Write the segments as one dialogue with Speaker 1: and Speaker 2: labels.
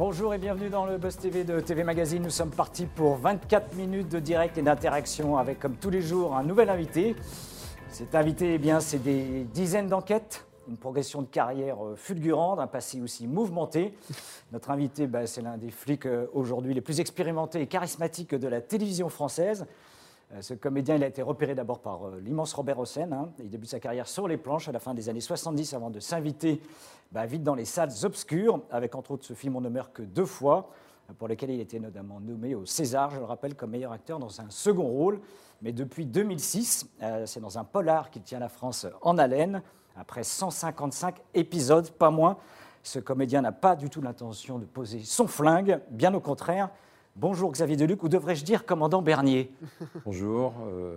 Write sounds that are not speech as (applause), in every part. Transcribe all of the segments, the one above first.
Speaker 1: Bonjour et bienvenue dans le Buzz TV de TV Magazine. Nous sommes partis pour 24 minutes de direct et d'interaction avec, comme tous les jours, un nouvel invité. Cet invité, eh bien, c'est des dizaines d'enquêtes, une progression de carrière euh, fulgurante, un passé aussi mouvementé. Notre invité, bah, c'est l'un des flics euh, aujourd'hui les plus expérimentés et charismatiques de la télévision française. Euh, Ce comédien, il a été repéré d'abord par euh, l'immense Robert Hossein. hein. Il débute sa carrière sur les planches à la fin des années 70 avant de s'inviter bah, vite dans les salles obscures, avec entre autres ce film On ne meurt que deux fois, euh, pour lequel il était notamment nommé au César, je le rappelle, comme meilleur acteur dans un second rôle. Mais depuis 2006, euh, c'est dans un polar qui tient la France en haleine. Après 155 épisodes, pas moins, ce comédien n'a pas du tout l'intention de poser son flingue, bien au contraire. Bonjour Xavier Deluc, ou devrais-je dire commandant Bernier?
Speaker 2: Bonjour. euh,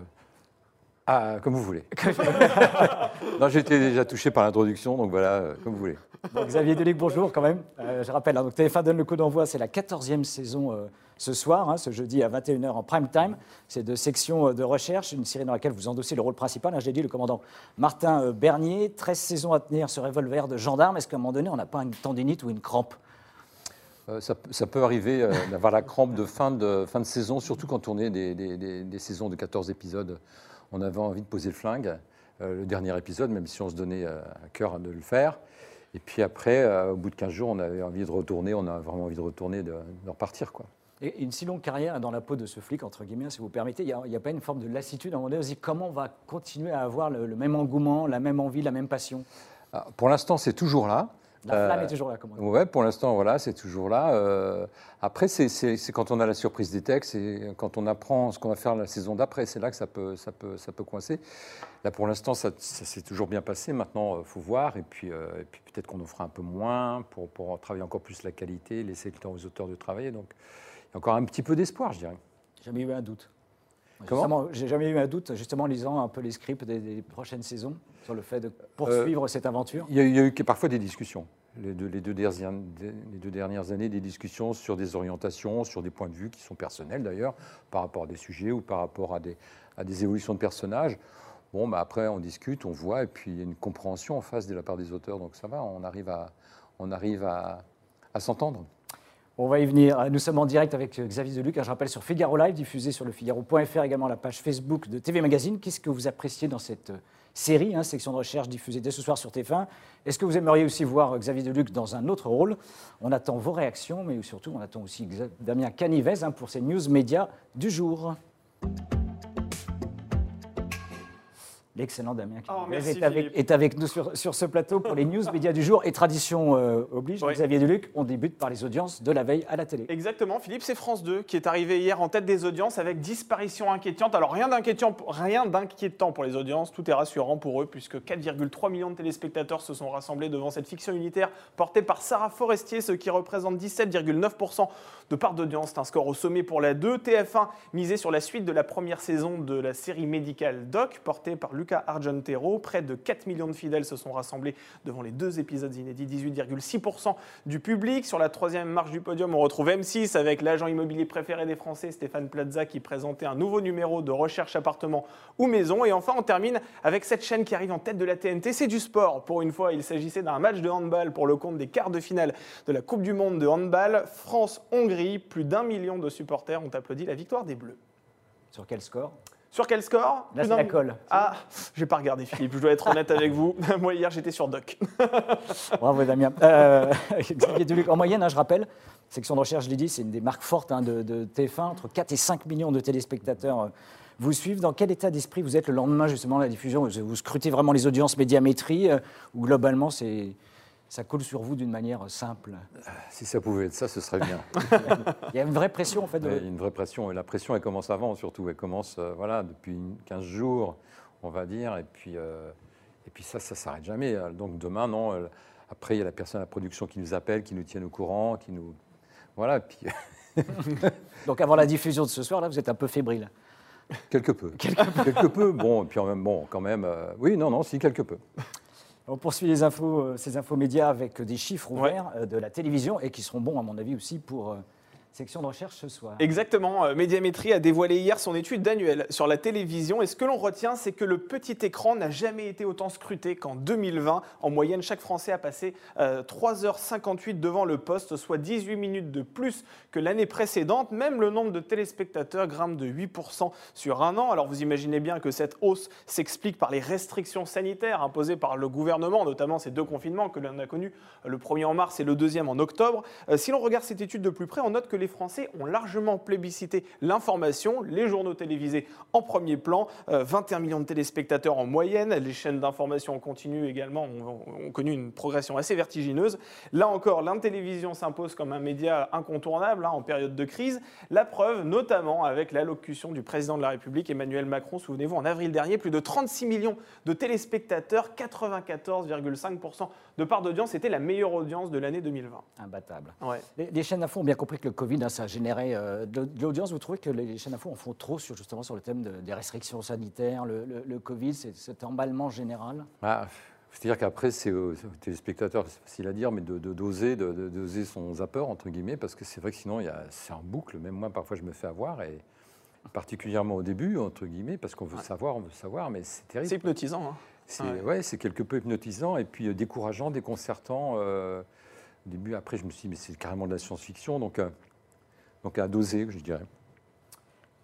Speaker 2: Ah, comme vous voulez. (laughs) non, été déjà touché par l'introduction, donc voilà, euh, comme vous voulez.
Speaker 1: Bon, Xavier Delic, bonjour quand même. Euh, je rappelle, hein, donc TF1 donne le coup d'envoi, c'est la 14e saison euh, ce soir, hein, ce jeudi à 21h en prime time. C'est de section de recherche, une série dans laquelle vous endossez le rôle principal. Hein, J'ai dit le commandant Martin Bernier, 13 saisons à tenir ce revolver de gendarme. Est-ce qu'à un moment donné, on n'a pas une tendinite ou une crampe?
Speaker 2: Euh, ça, ça peut arriver euh, d'avoir la crampe de fin, de fin de saison, surtout quand on est des, des- des- des saisons de 14 épisodes. On avait envie de poser le flingue, euh, le dernier épisode, même si on se donnait à cœur de le faire. Et puis après, au bout de 15 jours, on avait envie de retourner, on a vraiment envie de retourner, de, de repartir. Quoi.
Speaker 1: Et une si longue carrière dans la peau de ce flic, entre guillemets, si vous permettez, il n'y a, pas une forme de lassitude à un moment donné comment on va continuer à avoir le, le même engouement, la même envie, la même passion?
Speaker 2: Ah, Pour l'instant, c'est toujours là.
Speaker 1: La flamme
Speaker 2: Euh,
Speaker 1: est toujours là, comme on dit.
Speaker 2: Ouais, pour l'instant, voilà, c'est toujours là. Euh, après, c'est- quand on a la surprise des textes et quand on apprend ce qu'on va faire la saison d'après, c'est là que ça peut, ça peut, ça peut coincer. Là, pour l'instant, ça, ça s'est toujours bien passé. Maintenant, il faut voir. Et puis, euh, et puis peut-être qu'on en fera un peu moins pour, pour travailler encore plus la qualité, laisser le temps aux auteurs de travailler. Donc, il y a encore un petit peu d'espoir, je dirais.
Speaker 1: Jamais eu un doute.
Speaker 2: Comment?
Speaker 1: J'ai jamais eu un doute, justement, en lisant un peu les scripts des, des prochaines saisons, sur le fait de poursuivre cette aventure.
Speaker 2: Il y, a, il y a eu parfois des discussions. Les deux, dernières, années, des discussions sur des orientations, sur des points de vue qui sont personnels d'ailleurs, par rapport à des sujets ou par rapport à des, évolutions de personnages. Bon, bah après, on discute, on voit, et puis il y a une compréhension en face de la part des auteurs, donc ça va, on arrive à, on arrive à, à s'entendre.
Speaker 1: On va y venir. Nous sommes en direct avec euh, Xavier Deluc, hein, je rappelle, sur Figaro Live, diffusé sur le Figaro.fr, également la page Facebook de TV Magazine. Qu'est-ce que vous appréciez dans cette euh, série, hein, section de recherche diffusée dès ce soir sur TF1 Est-ce que vous aimeriez aussi voir euh, Xavier Deluc dans un autre rôle? On attend vos réactions, mais surtout, on attend aussi Damien Canivez hein, pour ses news médias du jour. L'excellent Damien
Speaker 3: Oh,
Speaker 1: Canivez
Speaker 3: merci,
Speaker 1: est, avec, est avec nous sur, sur ce plateau pour les news médias du jour. Et tradition euh, oblige,
Speaker 3: Oui.
Speaker 1: Xavier Deluc, on débute par les audiences de la veille à la télé.
Speaker 3: Exactement, Philippe, c'est France 2 qui est arrivé hier en tête des audiences avec disparition inquiétante. Alors rien d'inquiétant, rien d'inquiétant pour les audiences, tout est rassurant pour eux puisque 4,3 millions de téléspectateurs se sont rassemblés devant cette fiction unitaire portée par Sarah Forestier, ce qui représente 17,9% de part d'audience. C'est un score au sommet pour la 2. TF1 misait sur la suite de la première saison de la série médicale Doc portée par Luca Argentero. Près de 4 millions de fidèles se sont rassemblés devant les deux épisodes inédits, 18,6% du public. Sur la troisième marche du podium, on retrouve M6 avec l'agent immobilier préféré des Français, Stéphane Plaza, qui présentait un nouveau numéro de recherche appartement ou maison. Et enfin, on termine avec cette chaîne qui arrive en tête de la TNT. C'est du sport. Pour une fois, il s'agissait d'un match de handball pour le compte des quarts de finale de la Coupe du Monde de handball. France-Hongrie, plus d'un million de supporters ont applaudi la victoire des Bleus.
Speaker 1: Sur quel score?
Speaker 3: Sur quel score
Speaker 1: Là, c'est la colle.
Speaker 3: Ah, je vais pas regarder Philippe, je dois être honnête avec vous. (laughs) Moi hier j'étais sur Doc. (laughs)
Speaker 1: Bravo Damien. Euh, (laughs) en moyenne, hein, je rappelle, section de recherche, je l'ai dit, c'est une des marques fortes hein, de, de TF1, entre 4 et 5 millions de téléspectateurs euh, vous suivent. Dans quel état d'esprit vous êtes le lendemain justement de la diffusion? Vous vous scrutez vraiment les audiences médiamétrie euh, ou globalement c'est, ça coule sur vous d'une manière simple
Speaker 2: Si ça pouvait être ça, ce serait bien. (laughs)
Speaker 1: Il y a une vraie pression en fait. de-
Speaker 2: Ouais, Il y a une vraie pression. Et la pression, elle commence avant, surtout. Elle commence euh, voilà, depuis 15 jours, on va dire. Et puis, euh, et puis ça, ça ne s'arrête jamais. Donc demain, non. euh, Après, il y a la personne à la production qui nous appelle, qui nous tienne au courant, qui nous. Voilà, puis (laughs)
Speaker 1: Donc avant la diffusion de ce soir, là, vous êtes un peu fébrile.
Speaker 2: quelque peu. quelque peu. Bon, et puis en même, bon, quand même. euh, oui, non, non, si, quelque peu.
Speaker 1: On poursuit les infos, euh, ces infos médias avec des chiffres ouverts euh, de la télévision et qui seront bons, à mon avis, aussi pour euh, Section de recherche ce soir.
Speaker 3: Exactement. Euh, Médiamétrie a dévoilé hier son étude annuelle sur la télévision. Et ce que l'on retient, c'est que le petit écran n'a jamais été autant scruté qu'en 2020. En moyenne, chaque Français a passé 3h58 devant le poste, soit 18 minutes de plus que l'année précédente. Même le nombre de téléspectateurs grimpe de 8% sur un an. Alors vous imaginez bien que cette hausse s'explique par les restrictions sanitaires imposées par le gouvernement, notamment ces deux confinements que l'on a connus, le premier en mars et le deuxième en octobre. Euh, si l'on regarde cette étude de plus près, on note que les Français ont largement plébiscité l'information, les journaux télévisés en premier plan, 21 euh, millions de téléspectateurs en moyenne, les chaînes d'information en continu également ont, connu une progression assez vertigineuse. Là encore, l'intélévision s'impose comme un média incontournable hein, en période de crise. La preuve, notamment avec l'allocution du président de la République, Emmanuel Macron, souvenez-vous, en avril dernier, plus de 36 millions de téléspectateurs, 94,5% de part d'audience, c'était la meilleure audience de l'année 2020.
Speaker 1: Imbattable. Les, chaînes ont bien compris que le Covid, hein, ça a généré euh, de, l'audience. Vous trouvez que les chaînes d'info en font trop sur, justement sur le thème des restrictions sanitaires, le, Covid, cet emballement général?
Speaker 2: Ah, C'est-à-dire qu'après, c'est aux, téléspectateurs, c'est facile à dire, mais de, doser, de, doser son zapper, entre guillemets, parce que c'est vrai que sinon, c'est en boucle. Même moi, parfois, je me fais avoir. Et particulièrement au début, entre guillemets, parce qu'on veut savoir, on veut savoir, mais c'est terrible.
Speaker 3: C'est hypnotisant. Hein.
Speaker 2: C'est ouais. c'est quelque peu hypnotisant et puis euh, décourageant, déconcertant. Euh, au début, après, je me suis dit, mais c'est carrément de la science-fiction, donc, euh, donc à doser, je dirais.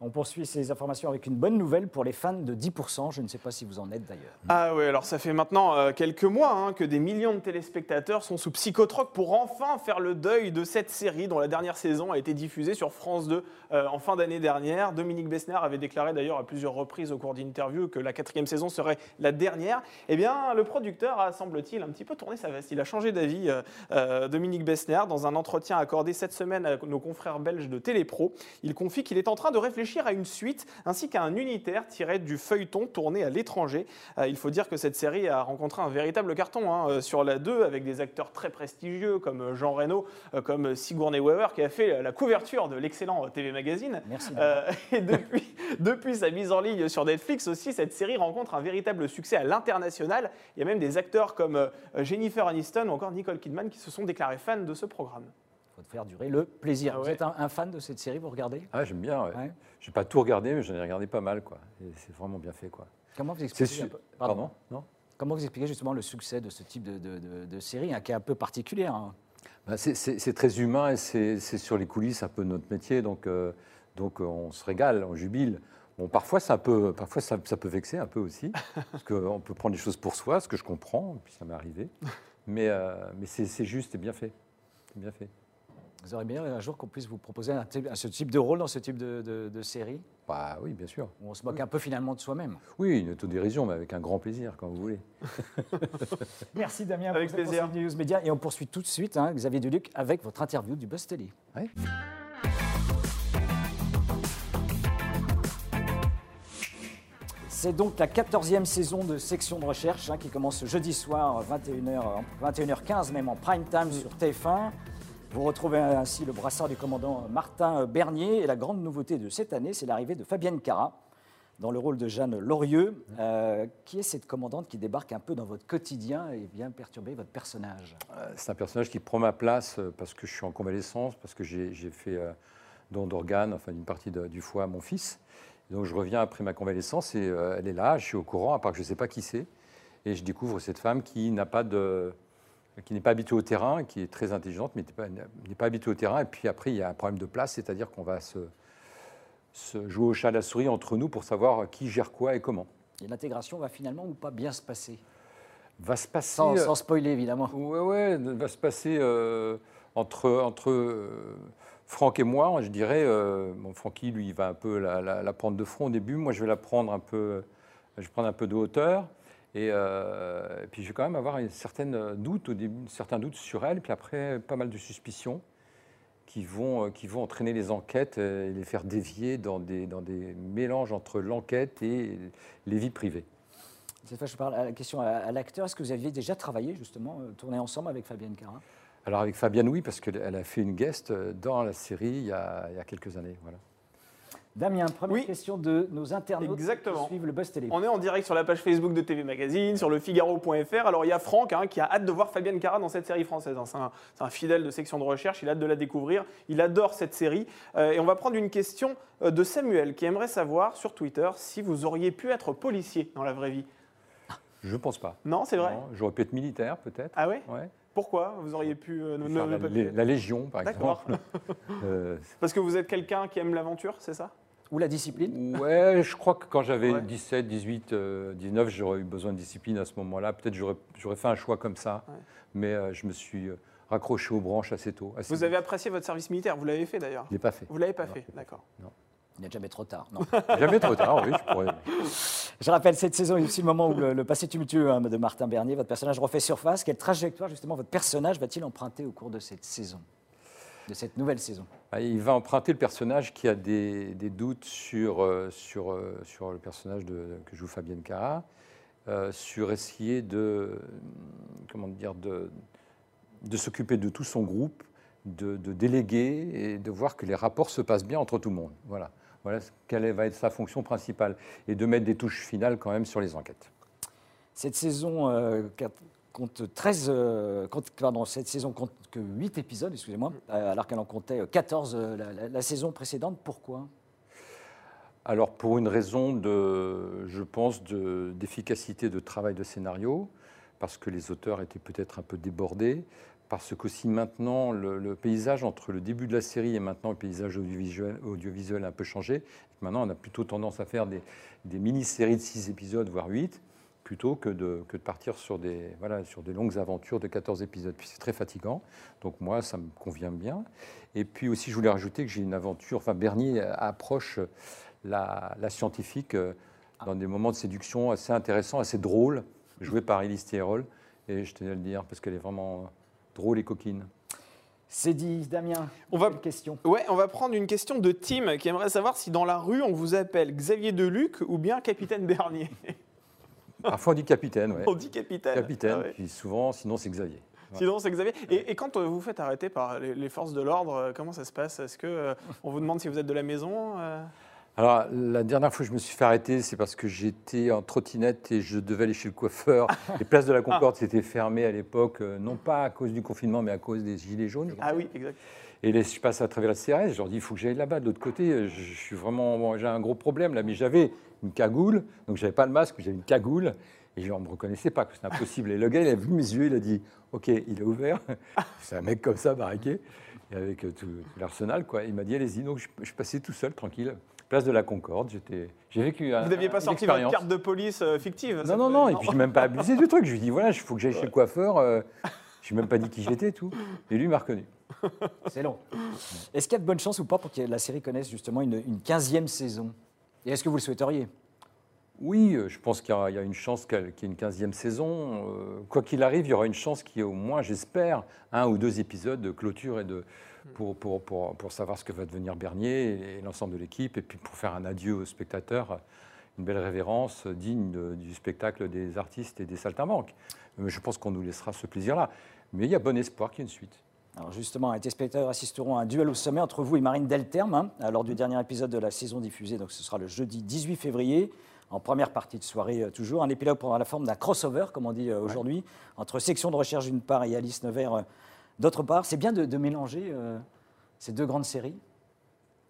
Speaker 1: On poursuit ces informations avec une bonne nouvelle pour les fans de 10%. Je ne sais pas si vous en êtes d'ailleurs.
Speaker 3: Ah oui, alors ça fait maintenant euh, quelques mois hein, que des millions de téléspectateurs sont sous psychotroque pour enfin faire le deuil de cette série dont la dernière saison a été diffusée sur France 2 euh, en fin d'année dernière. Dominique Bessner avait déclaré d'ailleurs à plusieurs reprises au cours d'interviews que la quatrième saison serait la dernière. Eh bien, le producteur a, semble-t-il, un petit peu tourné sa veste. Il a changé d'avis, euh, Dominique Bessner, dans un entretien accordé cette semaine à nos confrères belges de Télépro. Il confie qu'il est en train de réfléchir à une suite ainsi qu'à un unitaire tiré du feuilleton tourné à l'étranger. Euh, il faut dire que cette série a rencontré un véritable carton hein, euh, sur la 2 avec des acteurs très prestigieux comme euh, Jean Reno, comme Sigourney Weaver qui a fait la couverture de l'excellent TV Magazine.
Speaker 1: Merci. (laughs)
Speaker 3: et depuis, (laughs) depuis sa mise en ligne sur Netflix aussi, cette série rencontre un véritable succès à l'international. Il y a même des acteurs comme Jennifer Aniston ou encore Nicole Kidman qui se sont déclarés fans de ce programme
Speaker 1: de faire durer le plaisir. Ah vous êtes un, fan de cette série, vous regardez?
Speaker 2: Ah, j'aime bien. Ouais. Je n'ai pas tout regardé, mais j'en ai regardé pas mal. Quoi. c'est vraiment bien fait. Quoi.
Speaker 1: Comment vous expliquez Pardon, non Comment vous expliquez justement le succès de ce type de, série, hein, qui est un peu particulière hein?
Speaker 2: Bah, C'est très humain et c'est sur les coulisses un peu notre métier, donc, euh, donc euh, on se régale, on jubile. Bon, parfois, ça peut, parfois ça, peut vexer un peu aussi, (laughs) parce qu'on peut prendre des choses pour soi, ce que je comprends, puis ça m'est arrivé. Mais, euh, mais c'est juste et bien fait. bien fait.
Speaker 1: Vous aurez bien un jour qu'on puisse vous proposer un, ce type de rôle dans ce type de, série
Speaker 2: bah, Oui, bien sûr.
Speaker 1: on se moque un peu finalement de soi-même.
Speaker 2: Oui, une autodérision, mais avec un grand plaisir, quand vous voulez. (laughs)
Speaker 1: Merci Damien
Speaker 3: avec
Speaker 1: pour
Speaker 3: plaisir.
Speaker 1: News Media. Et on poursuit tout de suite, hein, Xavier Duluc, avec votre interview du Buzz Télé. C'est donc la 14e saison de Section de recherche hein, qui commence jeudi soir, 21h, 21h15, même en prime time sur TF1. Vous retrouvez ainsi le brassard du commandant Martin Bernier. Et la grande nouveauté de cette année, c'est l'arrivée de Fabienne Cara dans le rôle de Jeanne Lorieux. Euh, qui est cette commandante qui débarque un peu dans votre quotidien et vient perturber votre personnage?
Speaker 2: Euh, C'est un personnage qui prend ma place euh, parce que je suis en convalescence, parce que j'ai fait don d'organes, enfin d'une partie du foie à mon fils. donc je reviens après ma convalescence et elle est là, je suis au courant, à part que je ne sais pas qui c'est. Et je découvre cette femme qui n'a pas de qui n'est pas habituée au terrain, qui est très intelligente, mais n'est pas, habituée au terrain. Et puis après, il y a un problème de place, c'est-à-dire qu'on va se, jouer au chat à la souris entre nous pour savoir qui gère quoi et comment.
Speaker 1: Et l'intégration va finalement ou pas bien se passer?
Speaker 2: Va se passer.
Speaker 1: Sans, sans spoiler, évidemment.
Speaker 2: Oui, ouais, va se passer euh, entre, entre euh, Franck et moi, je dirais. Euh, bon, Francky, lui, il va un peu la, la, prendre de front au début. Moi, je vais la prendre un peu, je vais prendre un peu de hauteur. Euh, et, puis je vais quand même avoir une certaine doute, au début, certains doutes sur elle, puis après pas mal de suspicions qui vont, euh, qui vont entraîner les enquêtes et les faire dévier dans des, dans des mélanges entre l'enquête et les vies privées.
Speaker 1: Cette fois, je parle à la question à, l'acteur. Est-ce que vous aviez déjà travaillé, justement, euh, tourné ensemble avec Fabienne Carin?
Speaker 2: Alors, avec Fabienne, oui, parce qu'elle a fait une guest dans la série il y a, il y a quelques années. Voilà.
Speaker 1: Damien, première
Speaker 3: Oui.
Speaker 1: question de nos internautes
Speaker 3: Exactement.
Speaker 1: qui suivent le Buzz Télé.
Speaker 3: On est en direct sur la page Facebook de TV Magazine, sur le Figaro.fr. Alors il y a Franck hein, qui a hâte de voir Fabienne Cara dans cette série française. hein. C'est un, fidèle de section de recherche, il a hâte de la découvrir. Il adore cette série. Euh, et on va prendre une question euh, de Samuel qui aimerait savoir sur Twitter si vous auriez pu être policier dans la vraie vie.
Speaker 2: Je pense pas.
Speaker 3: Non, c'est vrai
Speaker 2: J'aurais pu être militaire, peut-être.
Speaker 3: Ah ouais
Speaker 2: Ouais.
Speaker 3: Pourquoi Vous auriez pu euh, ne-
Speaker 2: la, Légion, par
Speaker 3: D'accord.
Speaker 2: exemple. (laughs) Euh,
Speaker 3: Parce que vous êtes quelqu'un qui aime l'aventure, c'est ça?
Speaker 1: Ou la discipline
Speaker 2: ouais, je crois que quand j'avais
Speaker 3: Ouais.
Speaker 2: 17, 18, euh, 19, j'aurais eu besoin de discipline à ce moment-là. Peut-être j'aurais j'aurais fait un choix comme ça.
Speaker 3: Ouais.
Speaker 2: Mais euh, je me suis euh, raccroché aux branches assez tôt. assez
Speaker 3: Vous
Speaker 2: vite.
Speaker 3: avez apprécié votre service militaire, vous l'avez fait d'ailleurs
Speaker 2: Je l'ai pas fait.
Speaker 3: Vous l'avez pas
Speaker 2: Non.
Speaker 3: fait, d'accord.
Speaker 1: Il n'est jamais trop tard. Non. (laughs)
Speaker 2: Jamais trop tard, oui, je pourrais. (laughs)
Speaker 1: Je rappelle, cette saison est aussi le moment où le, le passé tumultueux hein, de Martin Bernier, votre personnage refait surface. Quelle trajectoire, justement, votre personnage va-t-il emprunter au cours de cette saison? De cette nouvelle saison
Speaker 2: Ah, Il va emprunter le personnage qui a des, des doutes sur, euh, sur, euh, sur le personnage de, que joue Fabienne Cara, euh, sur essayer de, comment dire, de, de s'occuper de tout son groupe, de, de déléguer et de voir que les rapports se passent bien entre tout le monde. Voilà. Voilà ce- quelle va être sa fonction principale et de mettre des touches finales quand même sur les enquêtes.
Speaker 1: Cette saison euh, compte 13, euh, compte- pardon, cette saison compte que 8 épisodes, excusez-moi, euh, alors qu'elle en comptait 14 euh, la, la- la saison précédente. Pourquoi?
Speaker 2: Alors pour une raison de, je pense, de- d'efficacité de, travail de scénario, parce que les auteurs étaient peut-être un peu débordés, parce qu'aussi maintenant le, le paysage entre le début de la série et maintenant le paysage audiovisuel, audiovisuel a un peu changé. Maintenant on a plutôt tendance à faire des, des mini-séries de 6 épisodes, voire 8, plutôt que de, que de partir sur des, voilà, sur des longues aventures de 14 épisodes. Puis c'est très fatigant, donc moi ça me convient bien. Et puis aussi je voulais rajouter que j'ai une aventure, enfin Bernier approche la, la scientifique euh, dans des moments de séduction assez intéressants, assez drôles, joués par Elise Thierol. Et je tenais à le dire parce qu'elle est vraiment euh, drôle et coquine.
Speaker 1: C'est dit, Damien.
Speaker 3: On va-
Speaker 1: question
Speaker 3: Ouais, on va prendre une question de Tim qui aimerait savoir si dans la rue on vous appelle Xavier Deluc ou bien Capitaine Bernier. (laughs) (laughs)
Speaker 2: Parfois on dit capitaine, ouais.
Speaker 3: On dit capitaine.
Speaker 2: Capitaine,
Speaker 3: Ah ouais.
Speaker 2: puis souvent, sinon c'est Xavier.
Speaker 3: Sinon, c'est Xavier. Et, et quand euh, vous vous faites arrêter par les, les forces de l'ordre, euh, comment ça se passe? Est-ce que euh, on vous demande si vous êtes de la maison euh?
Speaker 2: Alors, la dernière fois que je me suis fait arrêter, c'est parce que j'étais en trottinette et je devais aller chez le coiffeur. (laughs) Les places de la Concorde s'étaient fermées à l'époque, euh, non pas à cause du confinement, mais à cause des gilets jaunes.
Speaker 3: Ah oui, exact.
Speaker 2: Et je passe à travers la CRS, je leur dis, il faut que j'aille là-bas, de l'autre côté. Je, je suis vraiment, bon, j'ai un gros problème là, mais j'avais une cagoule, donc j'avais pas le masque, mais j'avais une cagoule, et je ne me reconnaissais pas, que c'était impossible. Et le gars, il a vu mes yeux, il a dit, ok, il est ouvert. (laughs) C'est un mec comme ça, baraqué, et avec euh, tout, tout l'arsenal, quoi. Il m'a dit, allez-y. Donc je, je passé tout seul, tranquille, place de la Concorde. J'étais, j'ai vécu un,
Speaker 3: Vous n'aviez pas sorti votre carte de police euh, fictive
Speaker 2: Non, non, non, et puis je n'ai même pas (laughs) abusé du truc. Je lui ai dit, voilà, il faut que j'aille chez le coiffeur. euh, je n'ai même pas dit qui j'étais, tout. Et lui il m'a reconnu.
Speaker 1: C'est long. Est-ce qu'il y a de bonnes chances ou pas pour que la série connaisse justement une, une 15e saison? Et est-ce que vous le souhaiteriez?
Speaker 2: Oui, euh, je pense qu'il y, a il y a une chance qu'elle- qu'il y ait une 15e saison. Euh, Quoi qu'il arrive, il y aura une chance qu'il y ait au moins, j'espère, un ou deux épisodes de clôture et de, pour, pour, pour, pour savoir ce que va devenir Bernier et l'ensemble de l'équipe, et puis pour faire un adieu aux spectateurs, une belle révérence digne de- du spectacle des artistes et des saltimbanques. Mais je pense qu'on nous laissera ce plaisir-là. Mais il y a bon espoir qu'il y ait une suite.
Speaker 1: Alors justement, les téléspectateurs assisteront à un duel au sommet entre vous et Marine Delterme hein, lors du dernier épisode de la saison diffusée. Donc ce sera le jeudi 18 février, en première partie de soirée euh, toujours. Un épilogue prendra la forme d'un crossover, comme on dit euh, aujourd'hui, entre section de recherche d'une part et Alice Nevers euh, d'autre part. C'est bien de, mélanger euh, ces deux grandes séries.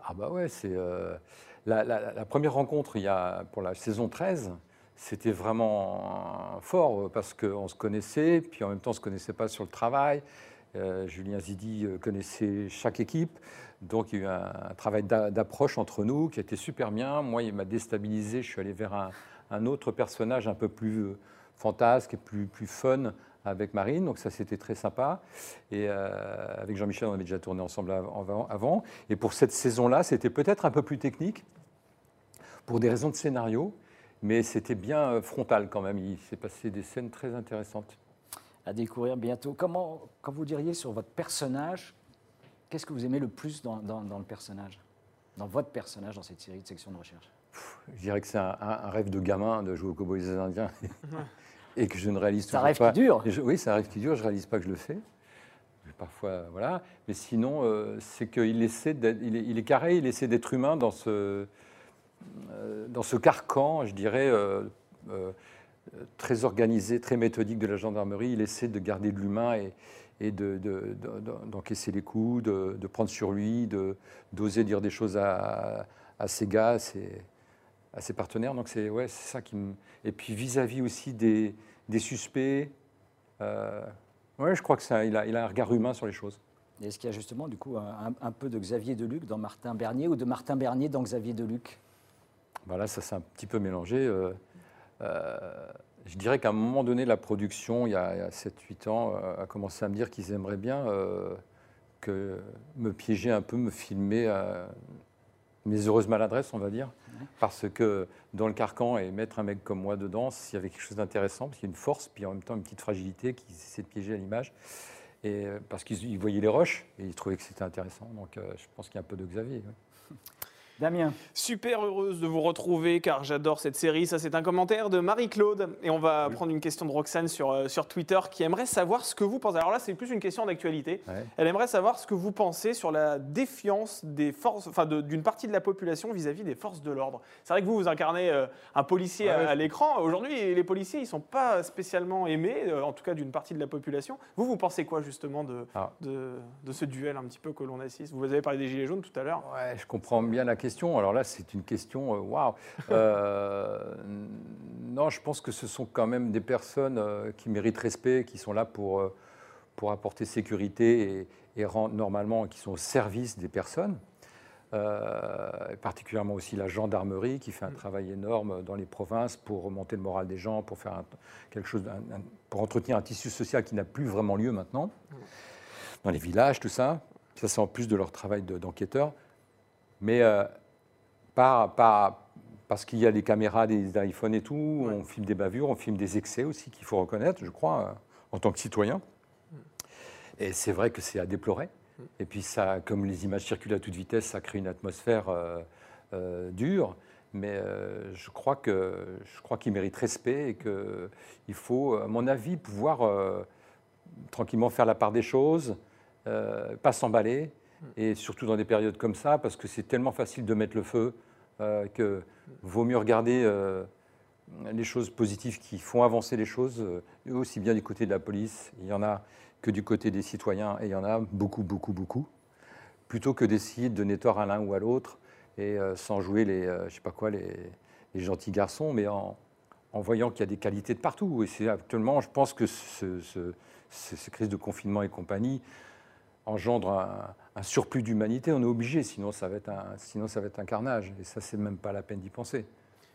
Speaker 2: Ah bah ouais, c'est euh, la, première rencontre il y a, pour la saison 13, c'était vraiment fort euh, parce qu'on se connaissait, puis en même temps on ne se connaissait pas sur le travail. Julien Zidi connaissait chaque équipe, donc il y a eu un, travail d'a- d'approche entre nous qui a été super bien. Moi, il m'a déstabilisé, je suis allé vers un, un autre personnage un peu plus fantasque et plus, plus fun avec Marine, donc ça c'était très sympa. Et euh, avec Jean-Michel, on avait déjà tourné ensemble av- avant. avant. Et pour cette saison-là, c'était peut-être un peu plus technique, pour des raisons de scénario, mais c'était bien euh, frontal quand même. Il s'est passé des scènes très intéressantes.
Speaker 1: à découvrir bientôt. Comment, quand vous diriez sur votre personnage, qu'est-ce que vous aimez le plus dans, dans- dans le personnage? Dans votre personnage, dans cette série de section de recherche?
Speaker 2: Je dirais que c'est un, un- un rêve de gamin de jouer au Cowboys des Indiens (laughs) et que je ne réalise toujours
Speaker 1: rêve
Speaker 2: pas.
Speaker 1: qui dure.
Speaker 2: Je- oui, un rêve qui dure, je ne réalise pas que je le fais. parfois, voilà. Mais sinon, euh, c'est qu'il essaie il est, il est carré, il essaie d'être humain dans ce, euh, dans ce carcan, je dirais, euh, très organisé, très méthodique de la gendarmerie. Il essaie de garder de l'humain et, et de- de- de- d'encaisser les coups, de, prendre sur lui, d'oser dire des choses à, à ses gars, à ses partenaires. Donc c'est ouais, c'est ça qui me... Et puis vis-à-vis aussi des, des suspects, euh, ouais, je crois que ça, il a, il a un regard humain sur les choses.
Speaker 1: Est-ce qu'il y a justement du coup un, un peu de Xavier Deluc dans Martin Bernier ou de Martin Bernier dans Xavier Deluc?
Speaker 2: Voilà, ça s'est un petit peu mélangé. euh, euh, je dirais qu'à un moment donné, la production, il y a, a 7-8 ans, a commencé à me dire qu'ils aimeraient bien que me piéger un peu, me filmer mes heureuses maladresses, on va dire. Parce que dans le carcan, et mettre un mec comme moi dedans, s'il y avait quelque chose d'intéressant, parce qu'il y a une force, puis en même temps une petite fragilité qui de piéger à l'image. Et euh, parce qu'ils ils voyaient les roches et ils trouvaient que c'était intéressant. Donc euh, je pense qu'il y a un peu de Xavier.
Speaker 1: Damien,
Speaker 3: Super heureuse de vous retrouver car j'adore cette série. Ça, c'est un commentaire de Marie-Claude. Et on va prendre une question de Roxane sur, euh, sur Twitter qui aimerait savoir ce que vous pensez. Alors là, c'est plus une question d'actualité.
Speaker 2: Ouais.
Speaker 3: Elle aimerait savoir ce que vous pensez sur la défiance des forces, enfin d'une partie de la population vis-à-vis des forces de l'ordre. C'est vrai que vous, vous incarnez euh, un policier
Speaker 2: Ouais,
Speaker 3: à,
Speaker 2: ouais.
Speaker 3: à l'écran. Aujourd'hui, les policiers, ils sont pas spécialement aimés, euh, en tout cas d'une partie de la population. Vous, vous pensez quoi justement de,
Speaker 2: Ah.
Speaker 3: de, de ce duel un petit peu que l'on assiste? Vous avez parlé des Gilets jaunes tout à l'heure.
Speaker 2: Ouais, je comprends bien la question. Alors là, c'est une question, euh, waouh. Euh, non, je pense que ce sont quand même des personnes euh, qui méritent respect, qui sont là pour, pour apporter sécurité et, et normalement, qui sont au service des personnes. Particulièrement aussi la gendarmerie qui fait un travail énorme dans les provinces pour remonter le moral des gens, pour faire quelque chose, pour entretenir un tissu social qui n'a plus vraiment lieu maintenant dans les villages, tout ça. Ça, c'est en plus de leur travail de- d'enquêteur. Mais pas, pas- parce qu'il y a des caméras, des iPhones et tout, on filme des bavures, on filme des excès aussi qu'il faut reconnaître, je crois, euh, en tant que citoyen. Et c'est vrai que c'est à déplorer. Et puis ça, comme les images circulent à toute vitesse, ça crée une atmosphère euh, euh, dure. Mais euh, je crois que je crois qu'il mérite respect et que il faut, à mon avis, pouvoir tranquillement faire la part des choses, pas s'emballer, et surtout dans des périodes comme ça, parce que c'est tellement facile de mettre le feu euh, que vaut mieux regarder euh, les choses positives qui font avancer les choses, euh, aussi bien du côté de la police, il y en a que du côté des citoyens, et il y en a beaucoup, beaucoup, beaucoup, plutôt que d'essayer de donner à l'un ou à l'autre, et euh, sans jouer les, je sais pas quoi, les, les gentils garçons, mais en, voyant qu'il y a des qualités de partout. Et c'est actuellement, je pense que ce, ce- ce- ces crises de confinement et compagnie engendrent un, un surplus d'humanité. On est obligé, sinon ça va être un, sinon ça va être un carnage. Et ça, c'est même pas la peine d'y penser.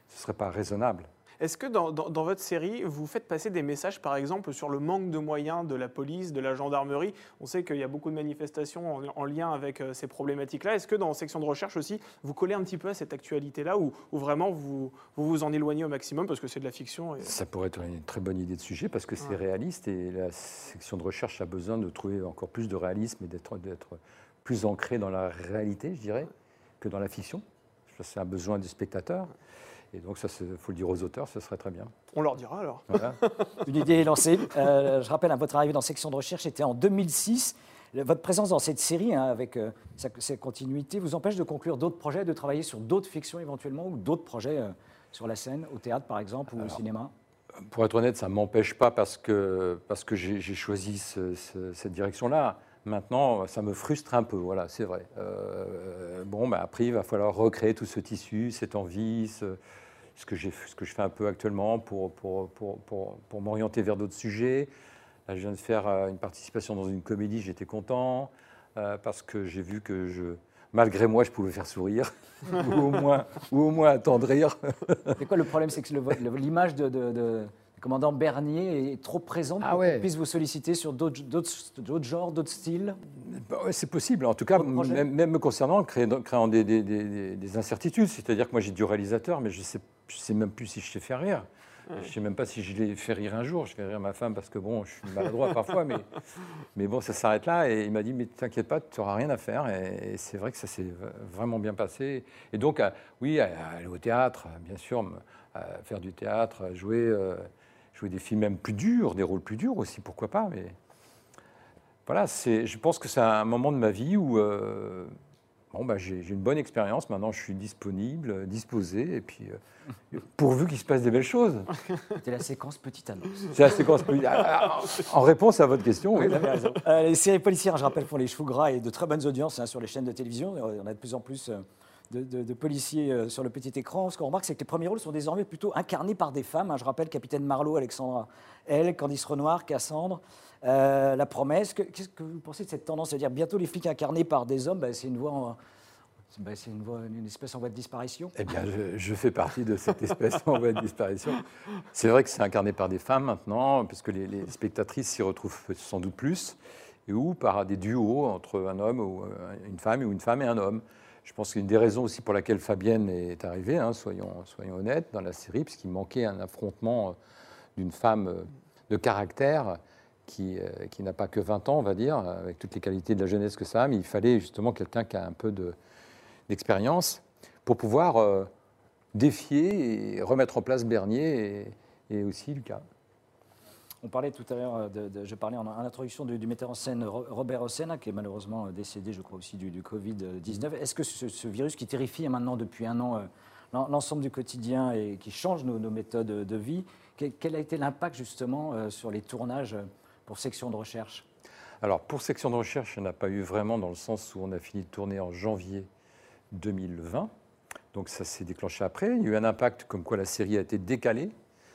Speaker 2: Ce serait pas raisonnable.
Speaker 3: Est-ce que dans, dans- dans votre série, vous faites passer des messages, par exemple, sur le manque de moyens de la police, de la gendarmerie? On sait qu'il y a beaucoup de manifestations en, en lien avec euh, ces problématiques-là. Est-ce que dans section de recherche aussi, vous collez un petit peu à cette actualité-là ou, vraiment vous, vous vous en éloignez au maximum parce que c'est de la fiction et-
Speaker 2: Ça pourrait être une très bonne idée de sujet parce que c'est
Speaker 3: Ouais.
Speaker 2: réaliste et la section de recherche a besoin de trouver encore plus de réalisme et d'être plus ancré dans la réalité, je dirais, que dans la fiction. C'est un besoin du spectateur. Et donc, ça, il faut le dire aux auteurs, ce serait très bien.
Speaker 3: On leur dira alors.
Speaker 2: Voilà. (laughs)
Speaker 1: une idée est lancée. Euh, je rappelle, hein, votre arrivée dans Section de recherche était en 2006. Le- Votre présence dans cette série, hein, avec euh, sa, sa continuité, vous empêche de conclure d'autres projets, de travailler sur d'autres fictions éventuellement, ou d'autres projets euh, sur la scène, au théâtre par exemple, ou au cinéma?
Speaker 2: Pour être honnête, ça ne m'empêche pas parce que, parce que j'ai choisi ce- ce- cette direction-là. Maintenant, ça me frustre un peu, voilà, c'est vrai. Euh, bon, bah, après, il va falloir recréer tout ce tissu, cette envie, ce, ce que, j'ai- ce que je fais un peu actuellement pour, pour, pour, pour, pour m'orienter vers d'autres sujets. Là, je viens de faire euh, une participation dans une comédie, j'étais content, euh, parce que j'ai vu que je, malgré moi, je pouvais faire sourire, (laughs) ou, au moins, ou au moins attendrir. (laughs)
Speaker 1: C'est quoi le problème C'est que l'image de, de- de- du commandant Bernier est trop présente
Speaker 2: Ah
Speaker 1: pour
Speaker 2: ouais.
Speaker 1: qu'on puisse vous solliciter sur d'autres genres, d'autres styles?
Speaker 2: Bah ouais, c'est possible. En tout cas, même, même me concernant, créant, créant des, des- des- des- des incertitudes. C'est-à-dire que moi, j'ai du réalisateur, mais je ne sais, je sais même plus si je sais faire rire. Je ne sais même pas si je l'ai fait rire un jour. Je fais rire ma femme parce que, bon, je suis maladroit (laughs) parfois, mais, mais bon, ça s'arrête là. Et il m'a dit, mais t'inquiète pas, tu n'auras rien à faire. Et, et c'est vrai que ça s'est vraiment bien passé. Et donc, euh, oui, à- à aller au théâtre, bien sûr, à faire du théâtre, jouer, euh, jouer des films même plus durs, des rôles plus durs aussi, pourquoi pas. Mais voilà, c'est, je pense que c'est un moment de ma vie où euh, bon, bah, j'ai, une bonne expérience. Maintenant, je suis disponible, euh, disposé, et puis euh, (laughs) pourvu qu'il se passe des belles choses.
Speaker 1: C'était la séquence petite annonce.
Speaker 2: C'est la séquence plus- Ah, ah, En réponse à votre question, oui.
Speaker 1: Euh, les séries policières, je rappelle, font les choux gras et de très bonnes audiences hein, sur les chaînes de télévision. On a de plus en plus de, policiers euh, sur le petit écran. Ce qu'on remarque, c'est que les premiers rôles sont désormais plutôt incarnés par des femmes. hein. Je rappelle Capitaine Marlowe, Alexandra L, Candice Renoir, Cassandre, euh, La Promesse. Que- Qu'est-ce que vous pensez de cette tendance? C'est-à-dire bientôt les flics incarnés par des hommes, bah, c'est une voie, en- bah, c'est une, espèce en voie de disparition.
Speaker 2: Eh bien, je, fais partie de cette espèce en voie de disparition. C'est vrai que c'est incarné par des femmes maintenant, puisque les, spectatrices s'y retrouvent sans doute plus, ou par des duos entre un homme ou euh, une femme, ou une femme et un homme. Je pense qu'une des raisons aussi pour laquelle Fabienne est arrivée, hein, soyons, honnêtes, dans la série, puisqu'il manquait un affrontement euh, d'une femme euh, de caractère qui, euh, qui n'a pas que 20 ans, on va dire, avec toutes les qualités de la jeunesse que ça a, mais il fallait justement quelqu'un qui a un peu de, d'expérience pour pouvoir défier et remettre en place Bernier et aussi Lucas.
Speaker 1: On parlait tout à l'heure, euh, de, de- je parlais en, en introduction du, du metteur en scène Ro- Robert Hossein, qui est malheureusement euh, décédé, je crois aussi, du, du Covid-19. Est-ce que ce, ce virus qui terrifie maintenant depuis un an euh, l'en- l'ensemble du quotidien et qui change nos, nos méthodes de vie, quel, quel a été l'impact justement sur les tournages pour section de recherche?
Speaker 2: Alors pour section de recherche, il n'y en a pas eu vraiment dans le sens où on a fini de tourner en janvier 2020. Donc ça s'est déclenché après. Il y a eu un impact comme quoi la série a été décalée.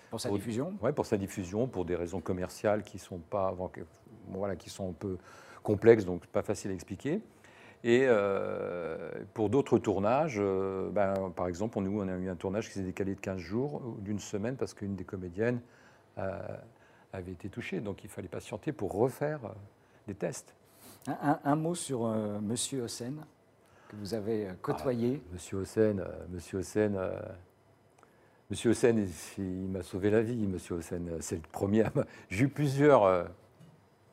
Speaker 1: Pour sa
Speaker 2: Pour-
Speaker 1: diffusion
Speaker 2: Ouais, pour sa diffusion, pour des raisons commerciales qui sont pas voilà, qui sont un peu complexes, donc pas facile à expliquer. Et euh, pour d'autres tournages, euh, ben, par exemple, nous, on a eu un tournage qui s'est décalé de 15 jours ou d'une semaine parce qu'une des comédiennes euh, avait été touchée. Donc il fallait patienter pour refaire euh, des tests.
Speaker 1: un, un- un mot sur euh, Monsieur Hossein, que vous avez euh, côtoyé.
Speaker 2: Monsieur Hossein, euh, Monsieur Hossein, euh, Monsieur Hossein, il, m'a sauvé la vie. Monsieur Hossein, c'est le premier. (laughs) J'ai eu plusieurs, euh,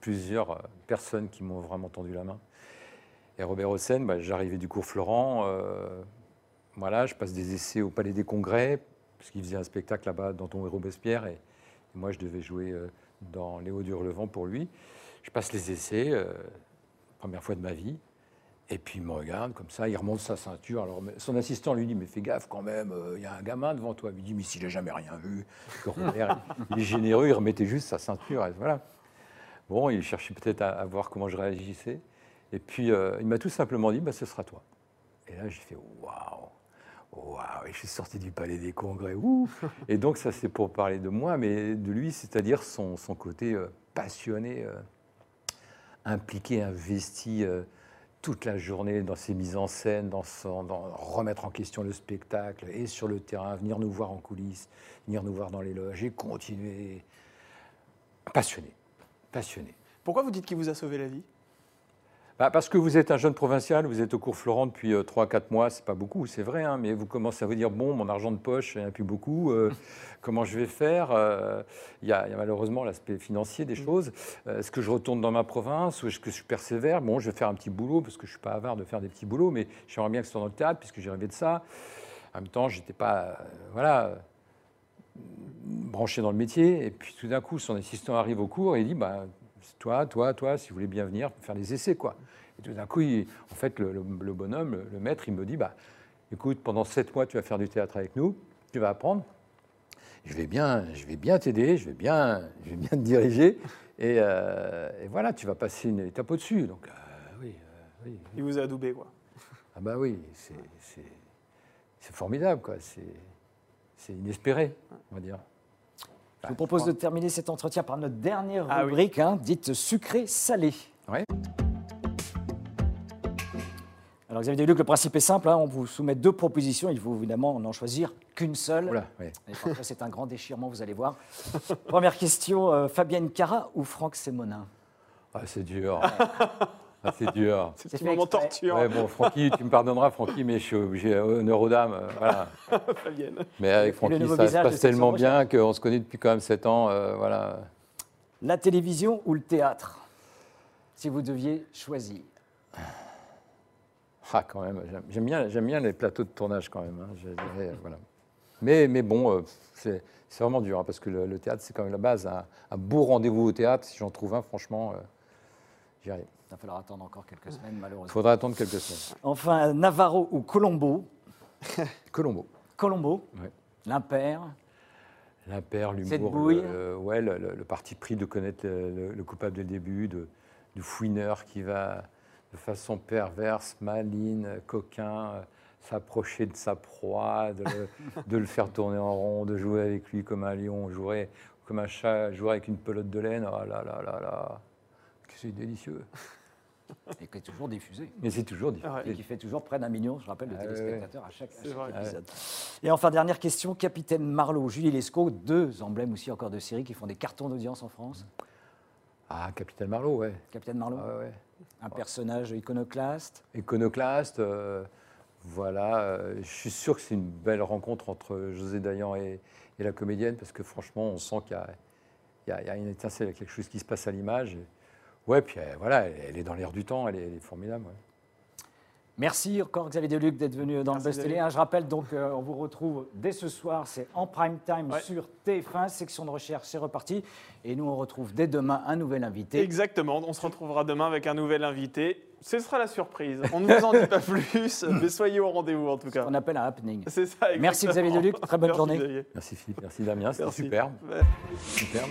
Speaker 2: euh, personnes qui m'ont vraiment tendu la main. Et Robert Hossein, bah, j'arrivais du cours Florent. euh, voilà, je passe des essais au Palais des Congrès parce qu'il faisait un spectacle là-bas dans ton Robespierre et, et moi je devais jouer dans Les Hauts du Relevant pour lui. Je passe les essais, première fois de ma vie. Et puis il me regarde comme ça, il remonte sa ceinture. Alors son assistant lui dit Mais fais gaffe quand même, euh, il y a un gamin devant toi. Il lui dit Mais s'il n'a jamais rien vu, que Robert, (laughs) il est généreux, il remettait juste sa ceinture. Et voilà. Bon, il cherchait peut-être à, à voir comment je réagissais. Et puis euh, il m'a tout simplement dit bah, Ce sera toi. Et là j'ai fait Waouh Waouh Et je suis sorti du palais des congrès. Ouh (laughs) Et donc ça c'est pour parler de moi, mais de lui, c'est-à-dire son, son côté euh, passionné, euh, impliqué, investi. euh, toute la journée dans ses mises en scène, dans, son, dans remettre en question le spectacle et sur le terrain, venir nous voir en coulisses, venir nous voir dans les loges et continuer. Passionné, passionné.
Speaker 3: Pourquoi vous dites qu'il vous a sauvé la vie?
Speaker 2: Bah, parce que vous êtes un jeune provincial, vous êtes au cours Florent depuis 3-4 mois, c'est pas beaucoup, c'est vrai, hein, mais vous commencez à vous dire bon, mon argent de poche, il n'y en a plus beaucoup, euh, (laughs) comment je vais faire Euh, Il y, a il y a malheureusement l'aspect financier des choses. Euh, est-ce que je retourne dans ma province ou est-ce que je persévère? Bon, je vais faire un petit boulot parce que je suis pas avare de faire des petits boulots, mais j'aimerais bien que ce soit dans le théâtre puisque j'ai rêvé de ça. En même temps, j'étais pas, euh, voilà, branché dans le métier. Et puis tout d'un coup, son assistant arrive au cours et il dit bah, toi, toi, toi, si vous voulez bien venir faire des essais, quoi. Et tout d'un coup, il- en fait, le, le- le bonhomme, le, le maître, il me dit bah, écoute, pendant sept mois, tu vas faire du théâtre avec nous, tu vas apprendre. Je vais bien, je vais bien t'aider, je vais bien, je vais bien te diriger, et, euh, et voilà, tu vas passer une étape au-dessus. Donc euh, oui, euh, oui,
Speaker 3: Il vous a adoubé, quoi.
Speaker 2: ah bah oui, c'est- formidable, quoi. C'est inespéré, on va dire.
Speaker 1: Je vous propose de terminer cet entretien par notre dernière
Speaker 3: Ah oui.
Speaker 1: rubrique, hein, dite sucré-salé.
Speaker 2: Ouais.
Speaker 1: Alors Xavier Deluc, le principe est simple, hein, on vous soumet deux propositions, il faut évidemment n'en choisir qu'une seule.
Speaker 2: Voilà, ouais.
Speaker 1: Et parfois (laughs) c'est un grand déchirement, vous allez voir. Première question, euh, Fabienne Cara ou Franck Sémonin?
Speaker 2: Ah, c'est dur. Ah, c'est dur. (laughs)
Speaker 3: C'est un moment
Speaker 1: exprès.
Speaker 3: torture,
Speaker 2: Ouais, bon, Francky, tu me pardonneras, Francky, mais je suis obligé, honneur aux dames, euh, voilà. (laughs)
Speaker 3: Fabienne.
Speaker 2: Mais avec Francky, ça se passe tellement bien qu'on se connaît depuis quand même 7 ans, euh, voilà.
Speaker 1: La télévision ou le théâtre Si vous deviez choisir.
Speaker 2: Ah, quand même, j'aime- bien, j'aime bien les plateaux de tournage quand même, hein, je euh, voilà. Mais, mais bon, euh, c'est c'est vraiment dur, hein, parce que le, le théâtre, c'est quand même la base. Un, un beau rendez-vous au théâtre, si j'en trouve un, franchement, euh, J'y arrive.
Speaker 1: Il va falloir attendre encore quelques semaines,
Speaker 2: Il
Speaker 1: malheureusement.
Speaker 2: faudra attendre quelques semaines.
Speaker 1: Enfin, Navarro ou Colombo? (laughs)
Speaker 2: Colombo.
Speaker 1: Colombo,
Speaker 2: Ouais.
Speaker 1: l'impair.
Speaker 2: L'impair,
Speaker 1: Cette
Speaker 2: l'humour,
Speaker 1: bouille.
Speaker 2: le, ouais, le, le- le parti pris de connaître le, le- le coupable dès le début, de, du fouineur qui va de façon perverse, maligne, coquin, euh, s'approcher de sa proie, de le, (laughs) de le faire tourner en rond, de jouer avec lui comme un lion, jouer comme un chat, jouer avec une pelote de laine. Oh là là là là, que c'est délicieux. (laughs)
Speaker 1: Et qui est toujours diffusé.
Speaker 2: Mais c'est toujours difficile.
Speaker 3: Ouais.
Speaker 1: Et qui fait toujours près d'un million, je rappelle, de
Speaker 2: Ah ouais,
Speaker 1: téléspectateurs à chaque, à chaque épisode. Et enfin, dernière question, Capitaine Marlowe, Julie Lescaut, deux emblèmes aussi encore de série qui font des cartons d'audience en France.
Speaker 2: Ah, Capitaine Marlowe, ouais.
Speaker 1: Capitaine Marlowe,
Speaker 2: Ah ouais.
Speaker 1: un personnage iconoclaste.
Speaker 2: iconoclaste. euh, voilà, euh, je suis sûr que c'est une belle rencontre entre José Dayan et, et la comédienne parce que franchement, on sent qu'il y y a une étincelle, il y a quelque chose qui se passe à l'image. Ouais, puis euh, voilà, elle, est dans l'air du temps, elle est, elle est formidable. ouais.
Speaker 1: Merci encore Xavier Deluc d'être venu dans
Speaker 3: Merci,
Speaker 1: le Best Télé. Je rappelle donc, euh, on vous retrouve dès ce soir, c'est en prime time
Speaker 3: Ouais.
Speaker 1: sur TF1, section de recherche, c'est reparti. Et nous, on retrouve dès demain un nouvel invité.
Speaker 3: Exactement, on se retrouvera demain avec un nouvel invité. Ce sera la surprise. On ne vous en dit pas (laughs) plus, mais soyez au rendez-vous en tout cas.
Speaker 1: On appelle un happening.
Speaker 3: C'est ça.
Speaker 1: Merci
Speaker 3: exactement.
Speaker 1: Xavier Deluc, très bonne
Speaker 3: Merci,
Speaker 1: journée.
Speaker 3: Xavier.
Speaker 2: Merci Philippe, merci Damien, c'était
Speaker 3: Merci.
Speaker 2: superbe.
Speaker 3: Ouais.
Speaker 2: superbe.